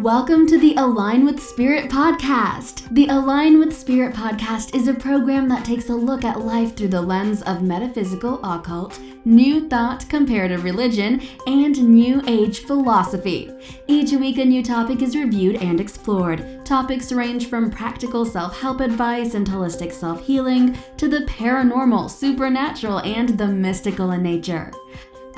Welcome to the Align with Spirit podcast. The Align with Spirit podcast is a program that takes a look at life through the lens of metaphysical occult, new thought, comparative religion, and new age philosophy. Each week, a new topic is reviewed and explored. Topics range from practical self help advice and holistic self healing to the paranormal, supernatural, and the mystical in nature.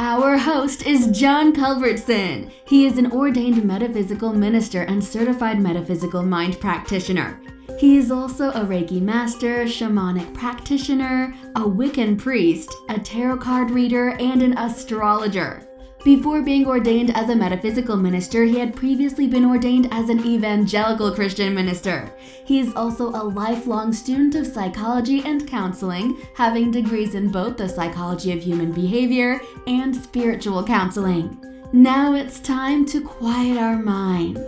Our host is John Culbertson. He is an ordained metaphysical minister and certified metaphysical mind practitioner. He is also a Reiki master, shamanic practitioner, a Wiccan priest, a tarot card reader, and an astrologer. Before being ordained as a metaphysical minister, he had previously been ordained as an evangelical Christian minister. He is also a lifelong student of psychology and counseling, having degrees in both the psychology of human behavior and spiritual counseling. Now it's time to quiet our mind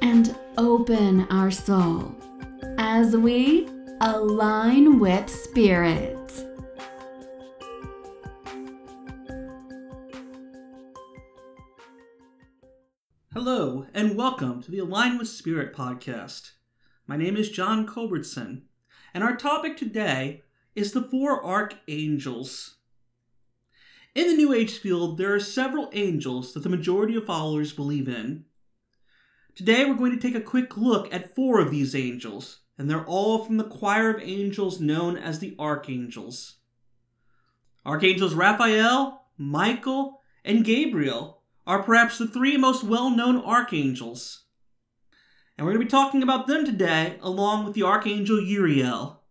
and open our soul as we align with spirit. Hello, and welcome to the Align with Spirit podcast. My name is John Culbertson, and our topic today is the four archangels. In the New Age field, there are several angels that the majority of followers believe in. Today, we're going to take a quick look at four of these angels, and they're all from the choir of angels known as the archangels. Archangels Raphael, Michael, and Gabriel are perhaps the three most well known archangels. And we're going to be talking about them today, along with the archangel Uriel.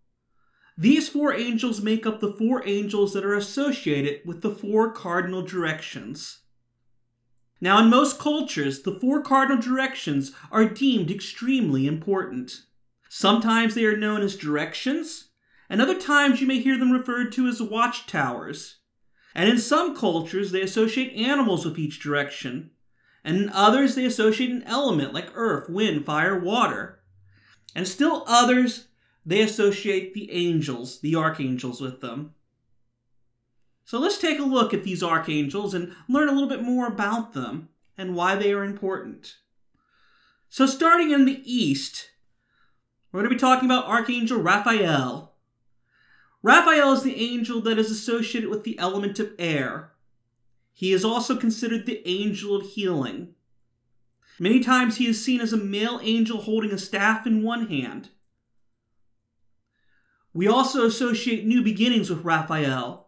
These four angels make up the four angels that are associated with the four cardinal directions. Now, in most cultures, the four cardinal directions are deemed extremely important. Sometimes they are known as directions, and other times you may hear them referred to as watchtowers. And in some cultures, they associate animals with each direction. And in others, they associate an element like earth, wind, fire, water. And still others, they associate the angels, the archangels, with them. So let's take a look at these archangels and learn a little bit more about them and why they are important. So, starting in the east, we're going to be talking about Archangel Raphael. Raphael is the angel that is associated with the element of air. He is also considered the angel of healing. Many times he is seen as a male angel holding a staff in one hand. We also associate new beginnings with Raphael.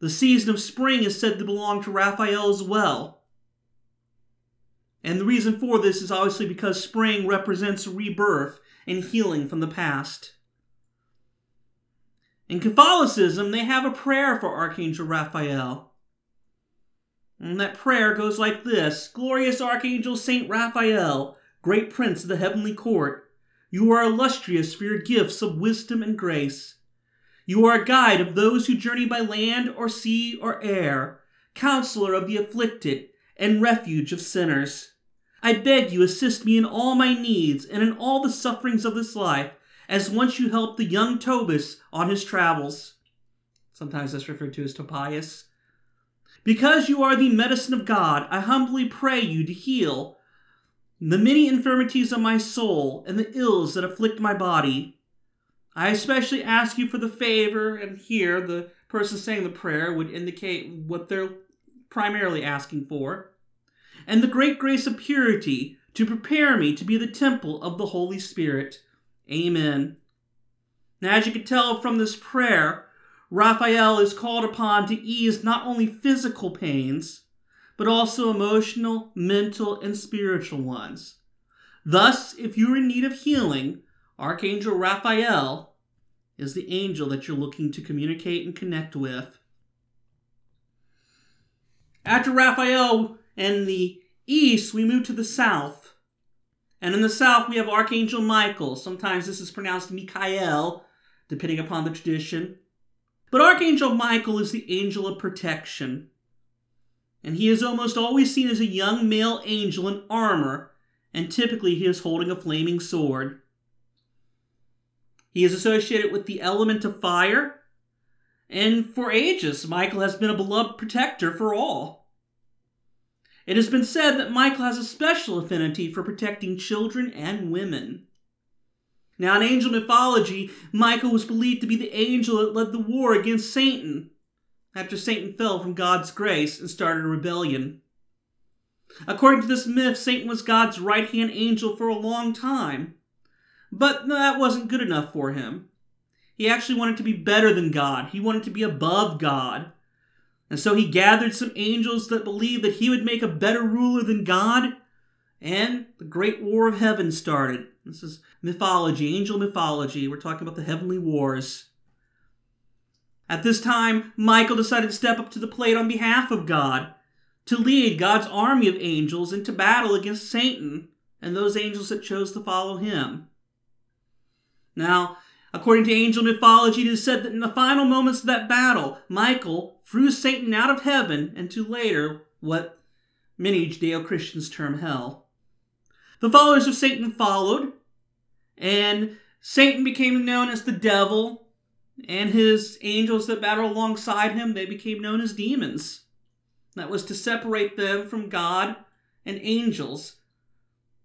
The season of spring is said to belong to Raphael as well. And the reason for this is obviously because spring represents rebirth and healing from the past. In Catholicism, they have a prayer for Archangel Raphael. And that prayer goes like this Glorious Archangel Saint Raphael, great prince of the heavenly court, you are illustrious for your gifts of wisdom and grace. You are a guide of those who journey by land or sea or air, counselor of the afflicted, and refuge of sinners. I beg you assist me in all my needs and in all the sufferings of this life as once you helped the young Tobis on his travels. Sometimes that's referred to as Tobias. Because you are the medicine of God, I humbly pray you to heal the many infirmities of my soul and the ills that afflict my body. I especially ask you for the favor, and here the person saying the prayer would indicate what they're primarily asking for, and the great grace of purity to prepare me to be the temple of the Holy Spirit Amen. Now, as you can tell from this prayer, Raphael is called upon to ease not only physical pains, but also emotional, mental, and spiritual ones. Thus, if you're in need of healing, Archangel Raphael is the angel that you're looking to communicate and connect with. After Raphael and the east, we move to the south. And in the south, we have Archangel Michael. Sometimes this is pronounced Michael, depending upon the tradition. But Archangel Michael is the angel of protection. And he is almost always seen as a young male angel in armor, and typically he is holding a flaming sword. He is associated with the element of fire, and for ages, Michael has been a beloved protector for all. It has been said that Michael has a special affinity for protecting children and women. Now, in angel mythology, Michael was believed to be the angel that led the war against Satan after Satan fell from God's grace and started a rebellion. According to this myth, Satan was God's right hand angel for a long time. But that wasn't good enough for him. He actually wanted to be better than God, he wanted to be above God. And so he gathered some angels that believed that he would make a better ruler than God, and the great war of heaven started. This is mythology, angel mythology. We're talking about the heavenly wars. At this time, Michael decided to step up to the plate on behalf of God, to lead God's army of angels into battle against Satan and those angels that chose to follow him. Now, according to angel mythology, it is said that in the final moments of that battle, Michael threw Satan out of heaven into later what many Judeo Christians term hell. The followers of Satan followed, and Satan became known as the devil and his angels that battled alongside him, they became known as demons. That was to separate them from God and angels.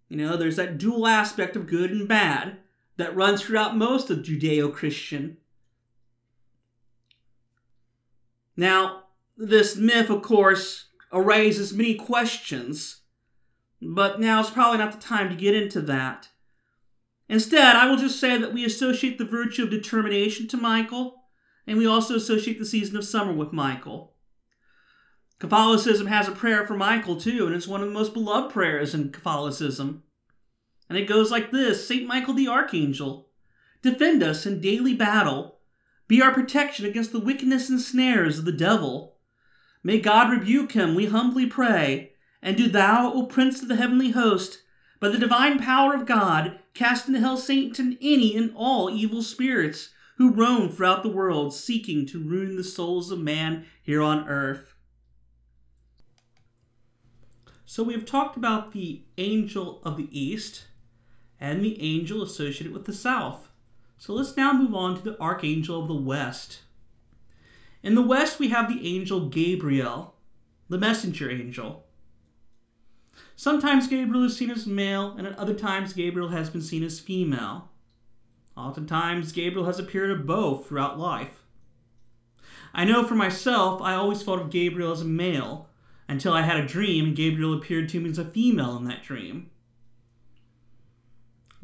You know, there's that dual aspect of good and bad that runs throughout most of Judeo Christian. Now, this myth, of course, raises many questions, but now is probably not the time to get into that. Instead, I will just say that we associate the virtue of determination to Michael, and we also associate the season of summer with Michael. Catholicism has a prayer for Michael, too, and it's one of the most beloved prayers in Catholicism. And it goes like this St. Michael the Archangel, defend us in daily battle, be our protection against the wickedness and snares of the devil. May God rebuke him, we humbly pray, and do thou, O Prince of the heavenly host, by the divine power of God, cast into hell Satan any and all evil spirits who roam throughout the world seeking to ruin the souls of man here on earth. So we have talked about the angel of the east and the angel associated with the south. So let's now move on to the archangel of the west. In the west, we have the angel Gabriel, the messenger angel. Sometimes Gabriel is seen as male, and at other times Gabriel has been seen as female. Oftentimes, Gabriel has appeared as both throughout life. I know for myself, I always thought of Gabriel as a male until I had a dream and Gabriel appeared to me as a female in that dream.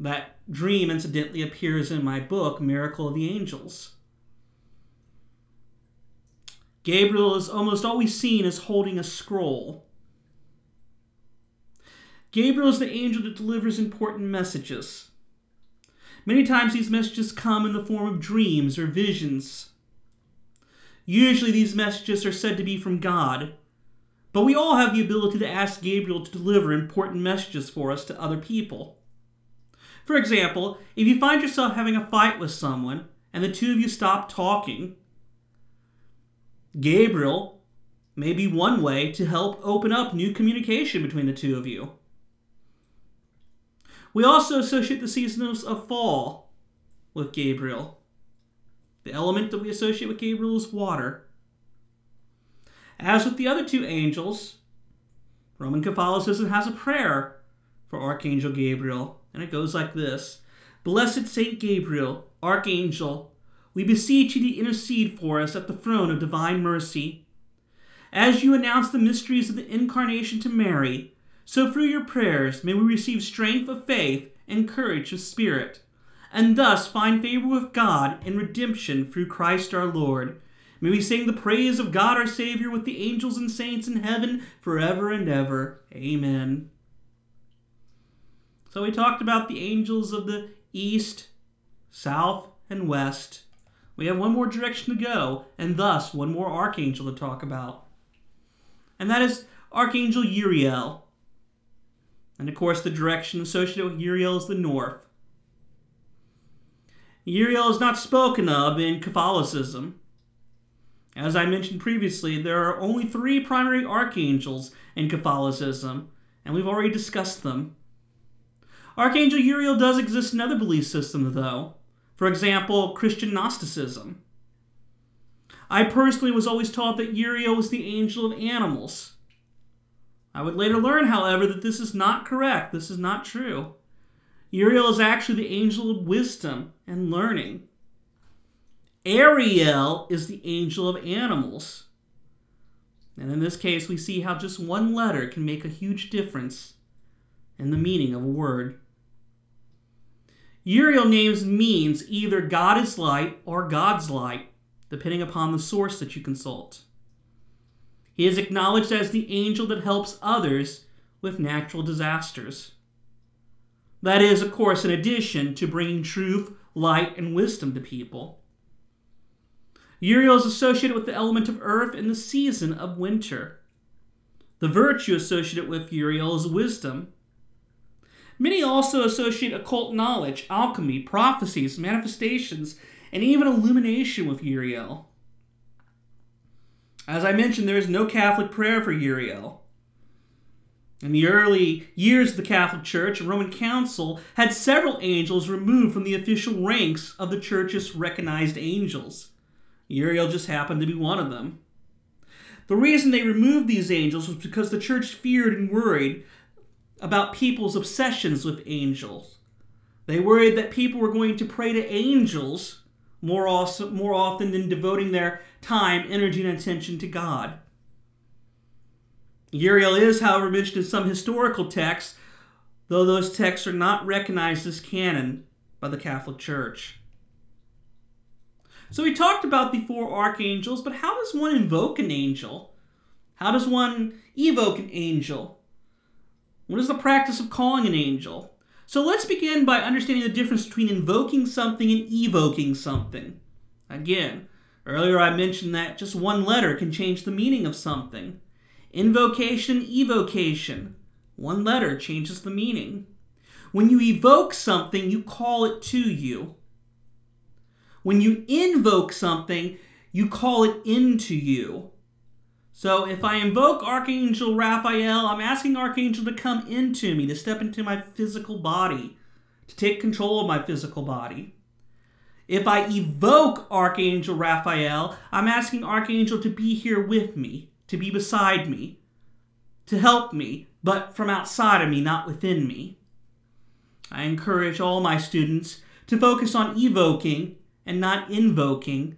That dream, incidentally, appears in my book, Miracle of the Angels. Gabriel is almost always seen as holding a scroll. Gabriel is the angel that delivers important messages. Many times these messages come in the form of dreams or visions. Usually these messages are said to be from God, but we all have the ability to ask Gabriel to deliver important messages for us to other people. For example, if you find yourself having a fight with someone and the two of you stop talking, Gabriel may be one way to help open up new communication between the two of you. We also associate the seasons of fall with Gabriel. The element that we associate with Gabriel is water. As with the other two angels, Roman Catholicism has a prayer for Archangel Gabriel, and it goes like this Blessed Saint Gabriel, Archangel, we beseech you to intercede for us at the throne of divine mercy. As you announce the mysteries of the Incarnation to Mary, so through your prayers may we receive strength of faith and courage of spirit, and thus find favor with God and redemption through Christ our Lord. May we sing the praise of God our Savior with the angels and saints in heaven forever and ever. Amen. So we talked about the angels of the east, south, and west. We have one more direction to go, and thus one more archangel to talk about. And that is Archangel Uriel. And of course, the direction associated with Uriel is the north. Uriel is not spoken of in Catholicism. As I mentioned previously, there are only three primary archangels in Catholicism, and we've already discussed them. Archangel Uriel does exist in other belief systems, though. For example, Christian Gnosticism. I personally was always taught that Uriel was the angel of animals. I would later learn, however, that this is not correct. This is not true. Uriel is actually the angel of wisdom and learning. Ariel is the angel of animals. And in this case, we see how just one letter can make a huge difference in the meaning of a word. Uriel names means either God is light or God's light, depending upon the source that you consult. He is acknowledged as the angel that helps others with natural disasters. That is, of course, in addition to bringing truth, light, and wisdom to people. Uriel is associated with the element of earth in the season of winter. The virtue associated with Uriel is wisdom. Many also associate occult knowledge, alchemy, prophecies, manifestations, and even illumination with Uriel. As I mentioned, there is no Catholic prayer for Uriel. In the early years of the Catholic Church, a Roman Council had several angels removed from the official ranks of the Church's recognized angels. Uriel just happened to be one of them. The reason they removed these angels was because the church feared and worried about people's obsessions with angels. They worried that people were going to pray to angels more, more often than devoting their time, energy, and attention to God. Uriel is, however, mentioned in some historical texts, though those texts are not recognized as canon by the Catholic Church. So we talked about the four archangels, but how does one invoke an angel? How does one evoke an angel? What is the practice of calling an angel? So let's begin by understanding the difference between invoking something and evoking something. Again, earlier I mentioned that just one letter can change the meaning of something. Invocation, evocation. One letter changes the meaning. When you evoke something, you call it to you. When you invoke something, you call it into you. So if I invoke Archangel Raphael, I'm asking Archangel to come into me, to step into my physical body, to take control of my physical body. If I evoke Archangel Raphael, I'm asking Archangel to be here with me, to be beside me, to help me, but from outside of me, not within me. I encourage all my students to focus on evoking and not invoking,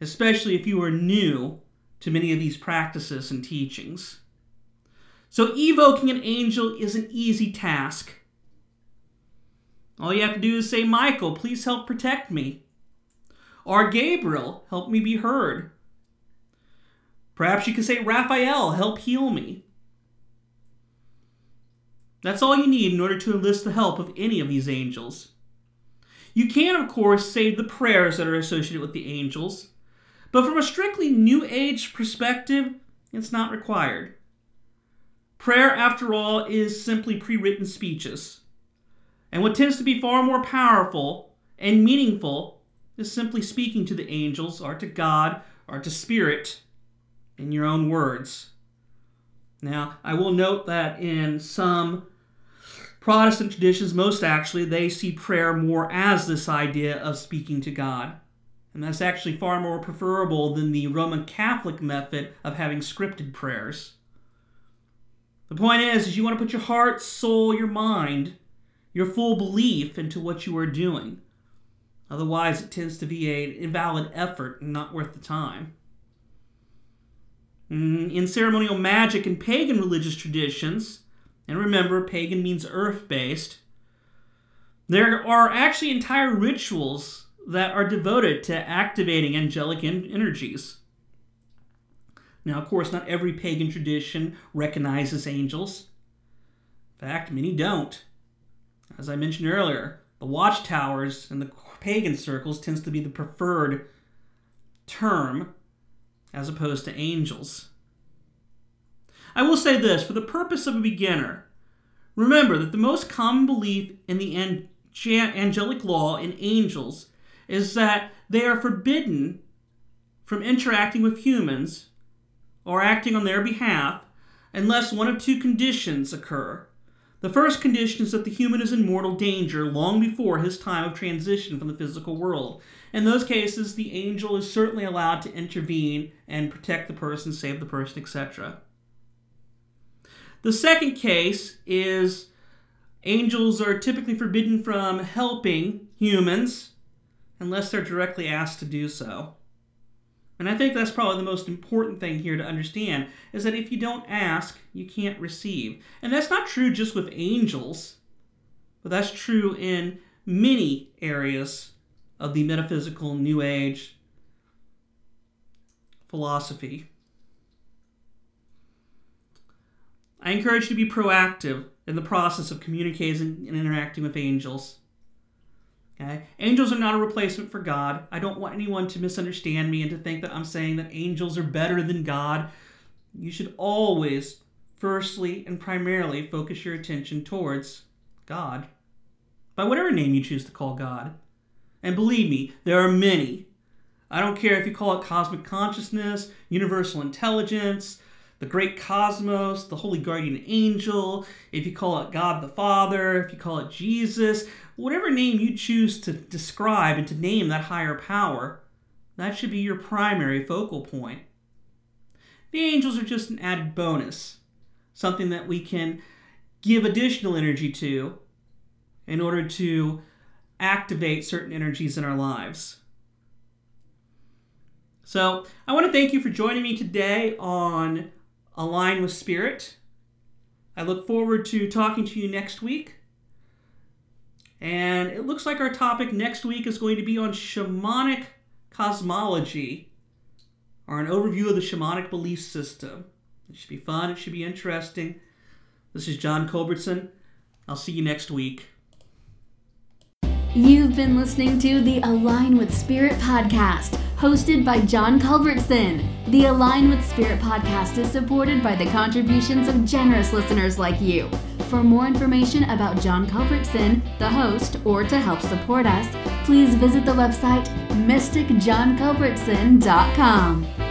especially if you are new to many of these practices and teachings. So, evoking an angel is an easy task. All you have to do is say, Michael, please help protect me. Or Gabriel, help me be heard. Perhaps you could say, Raphael, help heal me. That's all you need in order to enlist the help of any of these angels. You can, of course, say the prayers that are associated with the angels, but from a strictly New Age perspective, it's not required. Prayer, after all, is simply pre written speeches. And what tends to be far more powerful and meaningful is simply speaking to the angels or to God or to Spirit in your own words. Now, I will note that in some Protestant traditions, most actually, they see prayer more as this idea of speaking to God. And that's actually far more preferable than the Roman Catholic method of having scripted prayers. The point is, is you want to put your heart, soul, your mind, your full belief into what you are doing. Otherwise, it tends to be an invalid effort and not worth the time. Mm, in ceremonial magic and pagan religious traditions, and remember, pagan means earth based. There are actually entire rituals that are devoted to activating angelic energies. Now, of course, not every pagan tradition recognizes angels. In fact, many don't. As I mentioned earlier, the watchtowers in the pagan circles tends to be the preferred term as opposed to angels. I will say this for the purpose of a beginner, remember that the most common belief in the angelic law in angels is that they are forbidden from interacting with humans or acting on their behalf unless one of two conditions occur. The first condition is that the human is in mortal danger long before his time of transition from the physical world. In those cases, the angel is certainly allowed to intervene and protect the person, save the person, etc. The second case is angels are typically forbidden from helping humans unless they're directly asked to do so. And I think that's probably the most important thing here to understand is that if you don't ask, you can't receive. And that's not true just with angels, but that's true in many areas of the metaphysical New Age philosophy. I encourage you to be proactive in the process of communicating and interacting with angels. Okay? Angels are not a replacement for God. I don't want anyone to misunderstand me and to think that I'm saying that angels are better than God. You should always, firstly and primarily, focus your attention towards God, by whatever name you choose to call God. And believe me, there are many. I don't care if you call it cosmic consciousness, universal intelligence, the great cosmos, the holy guardian angel, if you call it God the Father, if you call it Jesus, whatever name you choose to describe and to name that higher power, that should be your primary focal point. The angels are just an added bonus, something that we can give additional energy to in order to activate certain energies in our lives. So, I want to thank you for joining me today on Align with Spirit. I look forward to talking to you next week. And it looks like our topic next week is going to be on shamanic cosmology, or an overview of the shamanic belief system. It should be fun, it should be interesting. This is John Culbertson. I'll see you next week. You've been listening to the Align with Spirit podcast, hosted by John Culbertson. The Align with Spirit podcast is supported by the contributions of generous listeners like you. For more information about John Culbertson, the host, or to help support us, please visit the website mysticjohnculbertson.com.